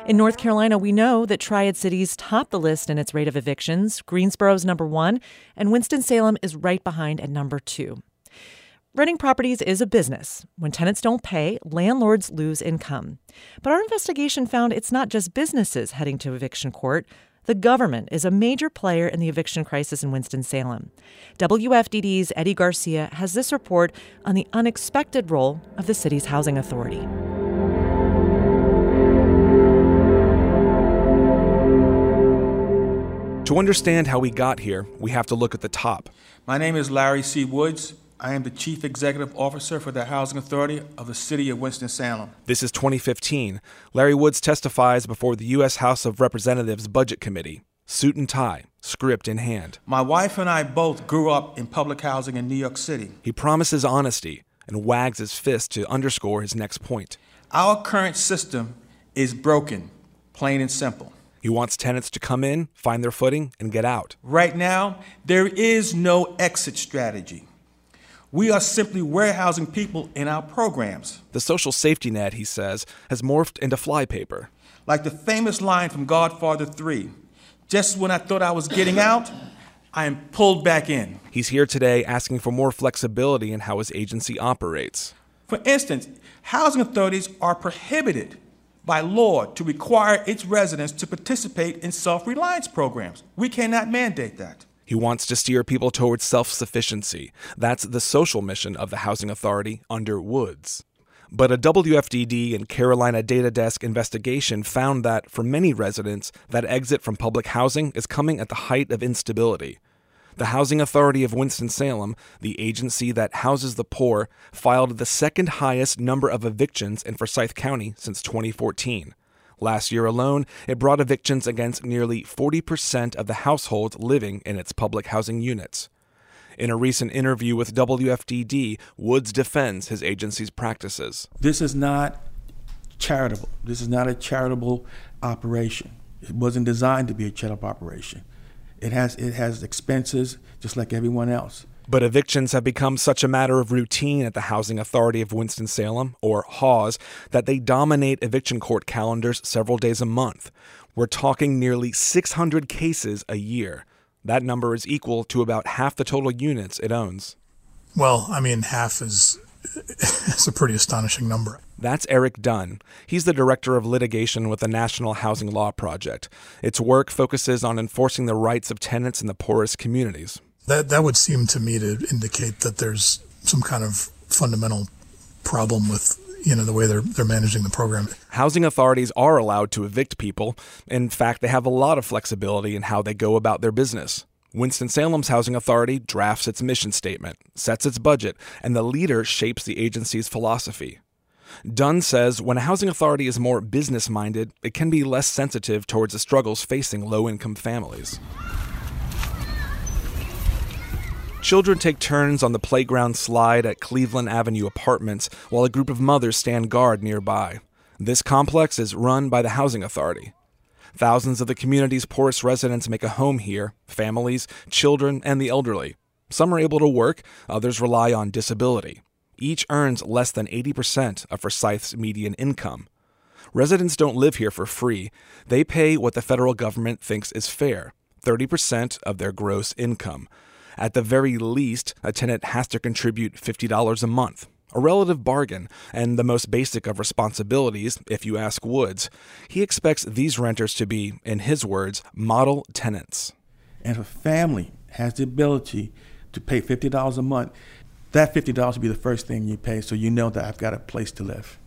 In North Carolina, we know that Triad cities top the list in its rate of evictions. Greensboro's number one, and Winston-Salem is right behind at number two. Renting properties is a business. When tenants don't pay, landlords lose income. But our investigation found it's not just businesses heading to eviction court. The government is a major player in the eviction crisis in Winston-Salem. WFDD's Eddie Garcia has this report on the unexpected role of the city's housing authority. To understand how we got here, we have to look at the top. My name is Larry C. Woods. I am the Chief Executive Officer for the Housing Authority of the City of Winston-Salem. This is 2015. Larry Woods testifies before the U.S. House of Representatives Budget Committee, suit and tie, script in hand. My wife and I both grew up in public housing in New York City. He promises honesty and wags his fist to underscore his next point. Our current system is broken, plain and simple. He wants tenants to come in, find their footing, and get out. Right now, there is no exit strategy. We are simply warehousing people in our programs. The social safety net, he says, has morphed into flypaper. Like the famous line from Godfather 3 just when I thought I was getting out, I am pulled back in. He's here today asking for more flexibility in how his agency operates. For instance, housing authorities are prohibited by law to require its residents to participate in self reliance programs. We cannot mandate that. He wants to steer people towards self sufficiency. That's the social mission of the Housing Authority under Woods. But a WFDD and Carolina Data Desk investigation found that for many residents, that exit from public housing is coming at the height of instability. The Housing Authority of Winston-Salem, the agency that houses the poor, filed the second highest number of evictions in Forsyth County since 2014. Last year alone, it brought evictions against nearly 40% of the households living in its public housing units. In a recent interview with WFDD, Woods defends his agency's practices. This is not charitable. This is not a charitable operation. It wasn't designed to be a charitable operation. It has it has expenses just like everyone else. But evictions have become such a matter of routine at the Housing Authority of Winston-Salem, or HAWS, that they dominate eviction court calendars several days a month. We're talking nearly 600 cases a year. That number is equal to about half the total units it owns. Well, I mean, half is it's a pretty astonishing number. That's Eric Dunn. He's the director of litigation with the National Housing Law Project. Its work focuses on enforcing the rights of tenants in the poorest communities. That that would seem to me to indicate that there's some kind of fundamental problem with you know the way they're they're managing the program. Housing authorities are allowed to evict people. In fact, they have a lot of flexibility in how they go about their business. Winston-Salem's Housing Authority drafts its mission statement, sets its budget, and the leader shapes the agency's philosophy. Dunn says when a housing authority is more business minded, it can be less sensitive towards the struggles facing low income families. Children take turns on the playground slide at Cleveland Avenue Apartments while a group of mothers stand guard nearby. This complex is run by the Housing Authority. Thousands of the community's poorest residents make a home here families, children, and the elderly. Some are able to work, others rely on disability. Each earns less than 80% of Forsyth's median income. Residents don't live here for free. They pay what the federal government thinks is fair 30% of their gross income. At the very least, a tenant has to contribute $50 a month, a relative bargain, and the most basic of responsibilities, if you ask Woods. He expects these renters to be, in his words, model tenants. And if a family has the ability to pay $50 a month, that $50 will be the first thing you pay so you know that I've got a place to live.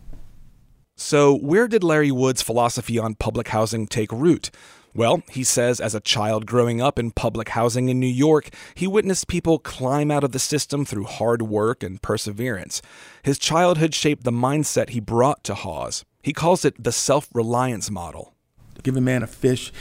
So, where did Larry Wood's philosophy on public housing take root? Well, he says as a child growing up in public housing in New York, he witnessed people climb out of the system through hard work and perseverance. His childhood shaped the mindset he brought to HAWS. He calls it the self reliance model. Give a man a fish,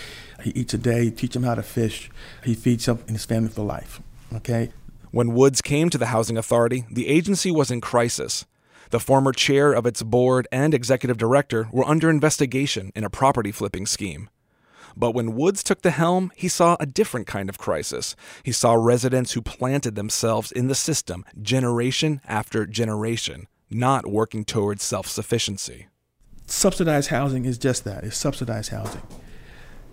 he eats a day, teach him how to fish, he feeds him and his family for life. Okay? When Woods came to the Housing Authority, the agency was in crisis. The former chair of its board and executive director were under investigation in a property flipping scheme. But when Woods took the helm, he saw a different kind of crisis. He saw residents who planted themselves in the system generation after generation, not working towards self sufficiency. Subsidized housing is just that it's subsidized housing.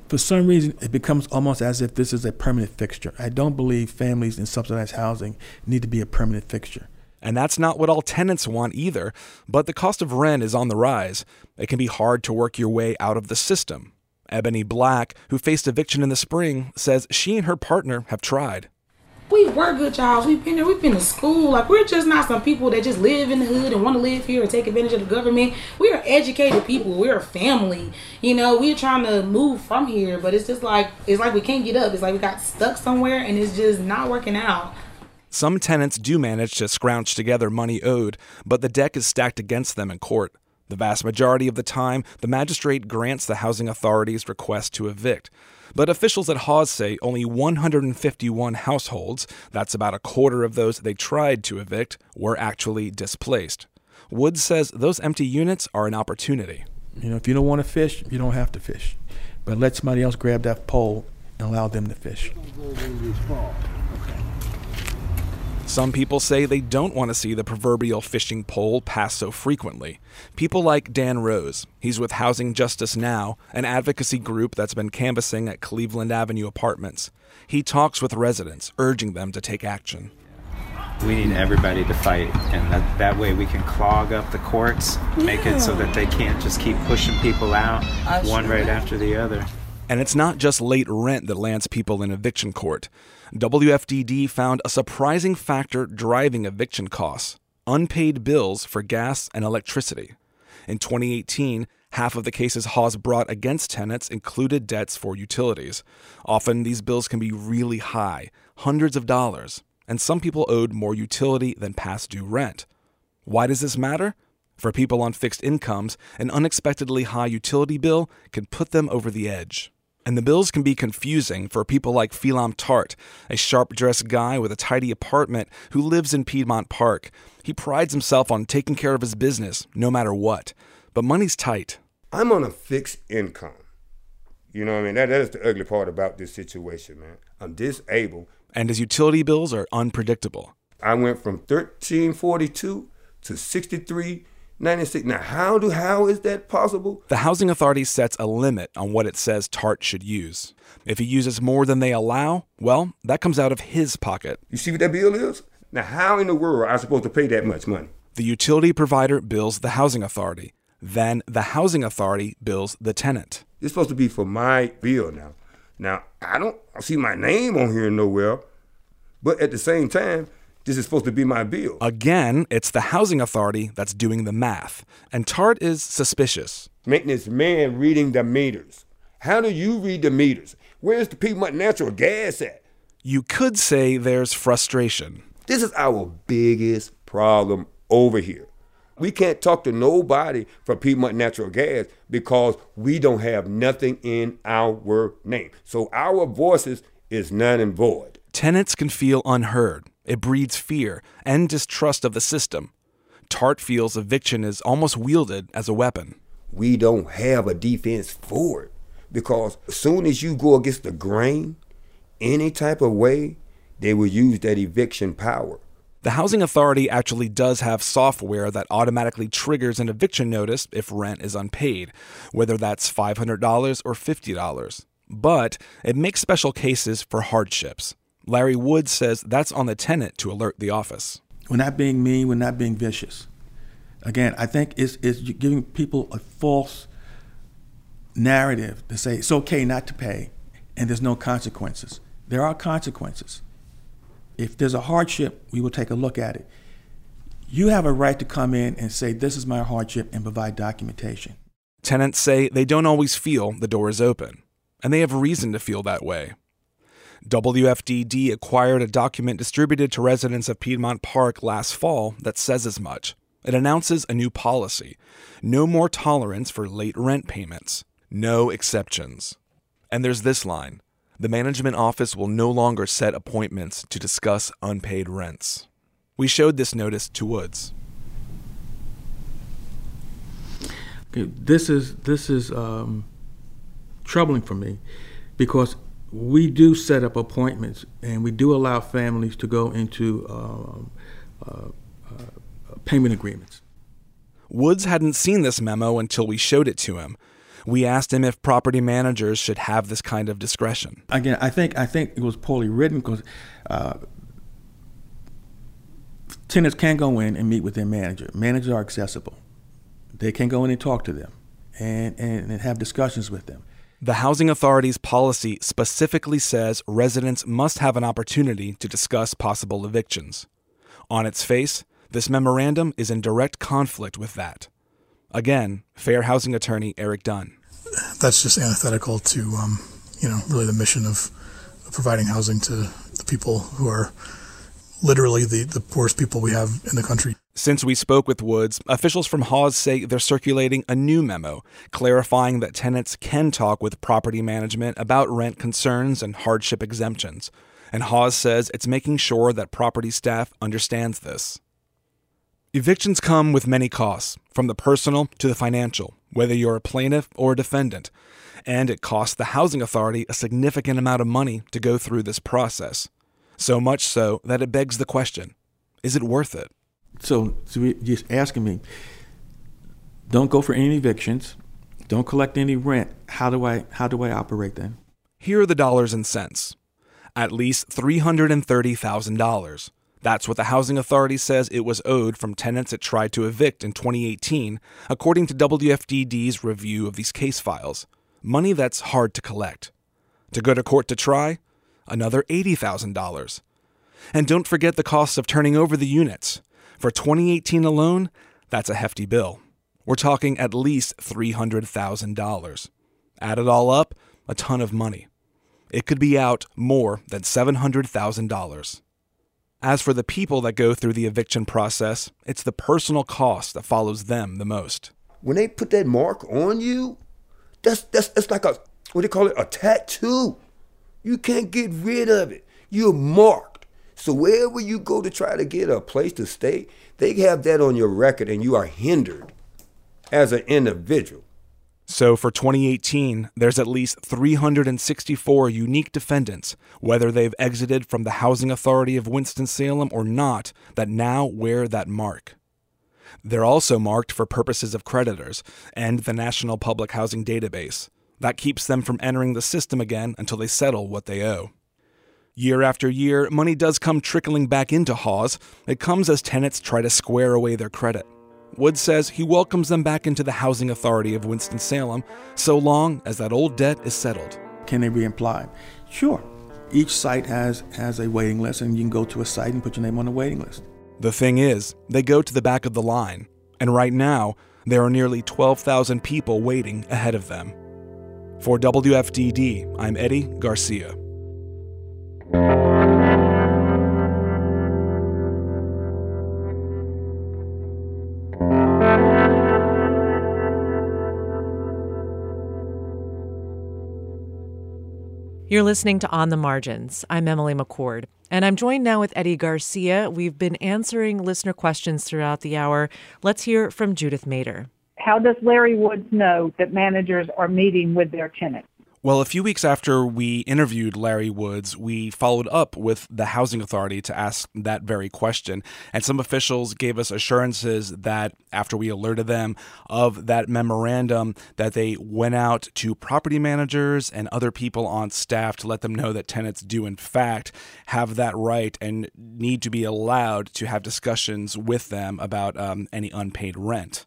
For some reason, it becomes almost as if this is a permanent fixture. I don't believe families in subsidized housing need to be a permanent fixture. And that's not what all tenants want either, but the cost of rent is on the rise. It can be hard to work your way out of the system. Ebony Black, who faced eviction in the spring, says she and her partner have tried. We were good jobs. We've been there. We've been to school. Like we're just not some people that just live in the hood and want to live here and take advantage of the government. We are educated people. We're a family. You know, we're trying to move from here, but it's just like it's like we can't get up. It's like we got stuck somewhere and it's just not working out. Some tenants do manage to scrounge together money owed, but the deck is stacked against them in court. The vast majority of the time, the magistrate grants the housing authority's request to evict. But officials at HAWS say only 151 households, that's about a quarter of those they tried to evict, were actually displaced. Woods says those empty units are an opportunity. You know, if you don't want to fish, you don't have to fish. But let somebody else grab that pole and allow them to fish. Some people say they don't want to see the proverbial fishing pole pass so frequently. People like Dan Rose. He's with Housing Justice Now, an advocacy group that's been canvassing at Cleveland Avenue apartments. He talks with residents, urging them to take action. We need everybody to fight, and that, that way we can clog up the courts, make it so that they can't just keep pushing people out, one right after the other. And it's not just late rent that lands people in eviction court. WFDD found a surprising factor driving eviction costs unpaid bills for gas and electricity. In 2018, half of the cases HAWS brought against tenants included debts for utilities. Often these bills can be really high, hundreds of dollars, and some people owed more utility than past due rent. Why does this matter? For people on fixed incomes, an unexpectedly high utility bill can put them over the edge. And the bills can be confusing for people like Philam Tart, a sharp dressed guy with a tidy apartment who lives in Piedmont Park. He prides himself on taking care of his business, no matter what. But money's tight. I'm on a fixed income. You know what I mean? That, that is the ugly part about this situation, man. I'm disabled. And his utility bills are unpredictable. I went from 1342 to 63 96. Now, how do how is that possible? The housing authority sets a limit on what it says Tart should use. If he uses more than they allow, well, that comes out of his pocket. You see what that bill is? Now, how in the world are I supposed to pay that much money? The utility provider bills the housing authority. Then the housing authority bills the tenant. It's supposed to be for my bill now. Now, I don't see my name on here nowhere, but at the same time, this is supposed to be my bill. Again, it's the housing authority that's doing the math, and Tart is suspicious. Maintenance man reading the meters. How do you read the meters? Where's the Piedmont Natural Gas at? You could say there's frustration. This is our biggest problem over here. We can't talk to nobody from Piedmont Natural Gas because we don't have nothing in our name. So our voices is none and void. Tenants can feel unheard. It breeds fear and distrust of the system. Tart feels eviction is almost wielded as a weapon. We don't have a defense for it because as soon as you go against the grain, any type of way, they will use that eviction power. The Housing Authority actually does have software that automatically triggers an eviction notice if rent is unpaid, whether that's $500 or $50. But it makes special cases for hardships. Larry Woods says that's on the tenant to alert the office. We're not being mean, we're not being vicious. Again, I think it's, it's giving people a false narrative to say it's okay not to pay and there's no consequences. There are consequences. If there's a hardship, we will take a look at it. You have a right to come in and say, This is my hardship, and provide documentation. Tenants say they don't always feel the door is open, and they have reason to feel that way. WFDD acquired a document distributed to residents of Piedmont Park last fall that says as much. It announces a new policy no more tolerance for late rent payments, no exceptions. And there's this line the management office will no longer set appointments to discuss unpaid rents. We showed this notice to Woods. Okay, this is this is um, troubling for me because we do set up appointments and we do allow families to go into um, uh, uh, payment agreements. Woods hadn't seen this memo until we showed it to him. We asked him if property managers should have this kind of discretion. Again, I think I think it was poorly written because uh, tenants can go in and meet with their manager. Managers are accessible; they can go in and talk to them and, and, and have discussions with them. The Housing Authority's policy specifically says residents must have an opportunity to discuss possible evictions. On its face, this memorandum is in direct conflict with that. Again, fair housing attorney Eric Dunn. That's just antithetical to, um, you know, really the mission of, of providing housing to the people who are literally the, the poorest people we have in the country. Since we spoke with Woods, officials from HAWS say they're circulating a new memo clarifying that tenants can talk with property management about rent concerns and hardship exemptions. And HAWS says it's making sure that property staff understands this. Evictions come with many costs, from the personal to the financial, whether you're a plaintiff or a defendant. And it costs the Housing Authority a significant amount of money to go through this process. So much so that it begs the question is it worth it? So, so you're just asking me, don't go for any evictions, don't collect any rent. How do I how do I operate then? Here are the dollars and cents. At least $330,000. That's what the Housing Authority says it was owed from tenants it tried to evict in 2018, according to WFDD's review of these case files. Money that's hard to collect. To go to court to try? Another $80,000. And don't forget the costs of turning over the units. For 2018 alone, that's a hefty bill. We're talking at least $300,000. Add it all up, a ton of money. It could be out more than $700,000. As for the people that go through the eviction process, it's the personal cost that follows them the most. When they put that mark on you, that's that's that's like a what do you call it? A tattoo. You can't get rid of it. You're marked. So wherever you go to try to get a place to stay, they have that on your record and you are hindered as an individual. So for 2018, there's at least 364 unique defendants, whether they've exited from the Housing Authority of Winston-Salem or not, that now wear that mark. They're also marked for purposes of creditors and the National Public Housing Database. That keeps them from entering the system again until they settle what they owe. Year after year, money does come trickling back into HAWS. It comes as tenants try to square away their credit. Wood says he welcomes them back into the Housing Authority of Winston-Salem so long as that old debt is settled. Can they be applied? Sure. Each site has, has a waiting list, and you can go to a site and put your name on the waiting list. The thing is, they go to the back of the line, and right now, there are nearly 12,000 people waiting ahead of them. For WFDD, I'm Eddie Garcia. You're listening to On the Margins. I'm Emily McCord, and I'm joined now with Eddie Garcia. We've been answering listener questions throughout the hour. Let's hear from Judith Mater. How does Larry Woods know that managers are meeting with their tenants? Well, a few weeks after we interviewed Larry Woods, we followed up with the Housing Authority to ask that very question. And some officials gave us assurances that after we alerted them of that memorandum, that they went out to property managers and other people on staff to let them know that tenants do, in fact, have that right and need to be allowed to have discussions with them about um, any unpaid rent.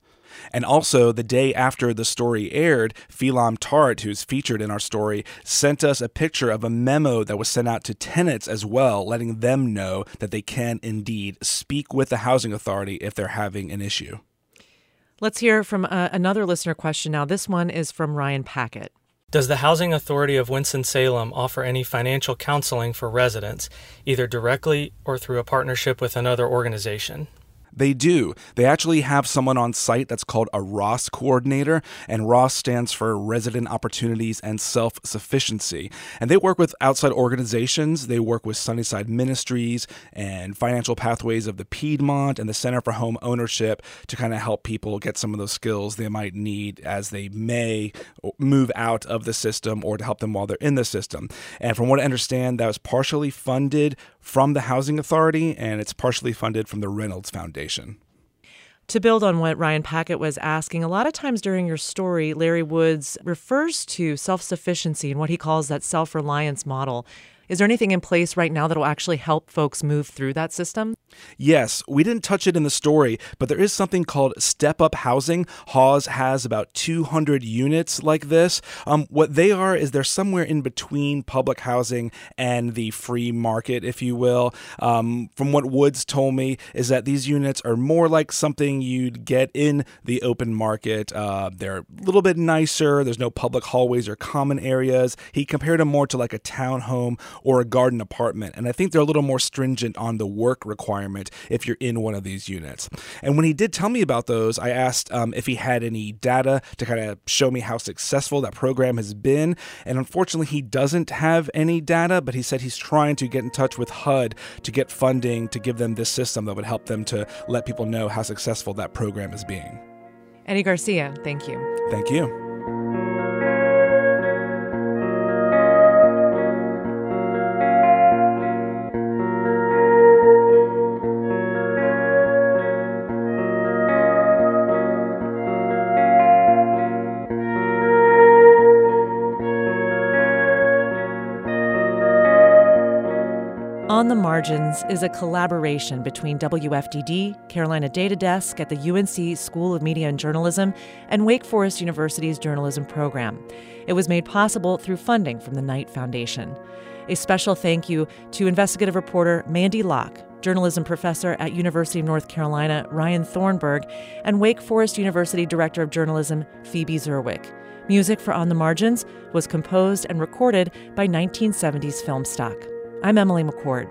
And also, the day after the story aired, Phelan Tart, who's featured in our story, sent us a picture of a memo that was sent out to tenants as well, letting them know that they can indeed speak with the housing authority if they're having an issue. Let's hear from uh, another listener question now. This one is from Ryan Packett. Does the Housing Authority of Winston-Salem offer any financial counseling for residents, either directly or through a partnership with another organization? They do. They actually have someone on site that's called a ROSS coordinator, and ROSS stands for Resident Opportunities and Self Sufficiency. And they work with outside organizations. They work with Sunnyside Ministries and Financial Pathways of the Piedmont and the Center for Home Ownership to kind of help people get some of those skills they might need as they may move out of the system or to help them while they're in the system. And from what I understand, that was partially funded from the Housing Authority and it's partially funded from the Reynolds Foundation. To build on what Ryan Packett was asking, a lot of times during your story, Larry Woods refers to self sufficiency and what he calls that self reliance model. Is there anything in place right now that will actually help folks move through that system? Yes, we didn't touch it in the story, but there is something called Step Up Housing. HAWS has about 200 units like this. Um, what they are is they're somewhere in between public housing and the free market, if you will. Um, from what Woods told me, is that these units are more like something you'd get in the open market. Uh, they're a little bit nicer. There's no public hallways or common areas. He compared them more to like a townhome or a garden apartment, and I think they're a little more stringent on the work requirement if you're in one of these units. And when he did tell me about those, I asked um, if he had any data to kind of show me how successful that program has been. And unfortunately, he doesn't have any data, but he said he's trying to get in touch with HUD to get funding to give them this system that would help them to let people know how successful that program is being. Eddie Garcia, thank you. Thank you. Margins is a collaboration between WFDD, Carolina Data Desk at the UNC School of Media and Journalism, and Wake Forest University's journalism program. It was made possible through funding from the Knight Foundation. A special thank you to investigative reporter Mandy Locke, journalism professor at University of North Carolina Ryan Thornburg, and Wake Forest University Director of Journalism Phoebe Zerwick. Music for On the Margins was composed and recorded by 1970s Film Stock. I'm Emily McCord.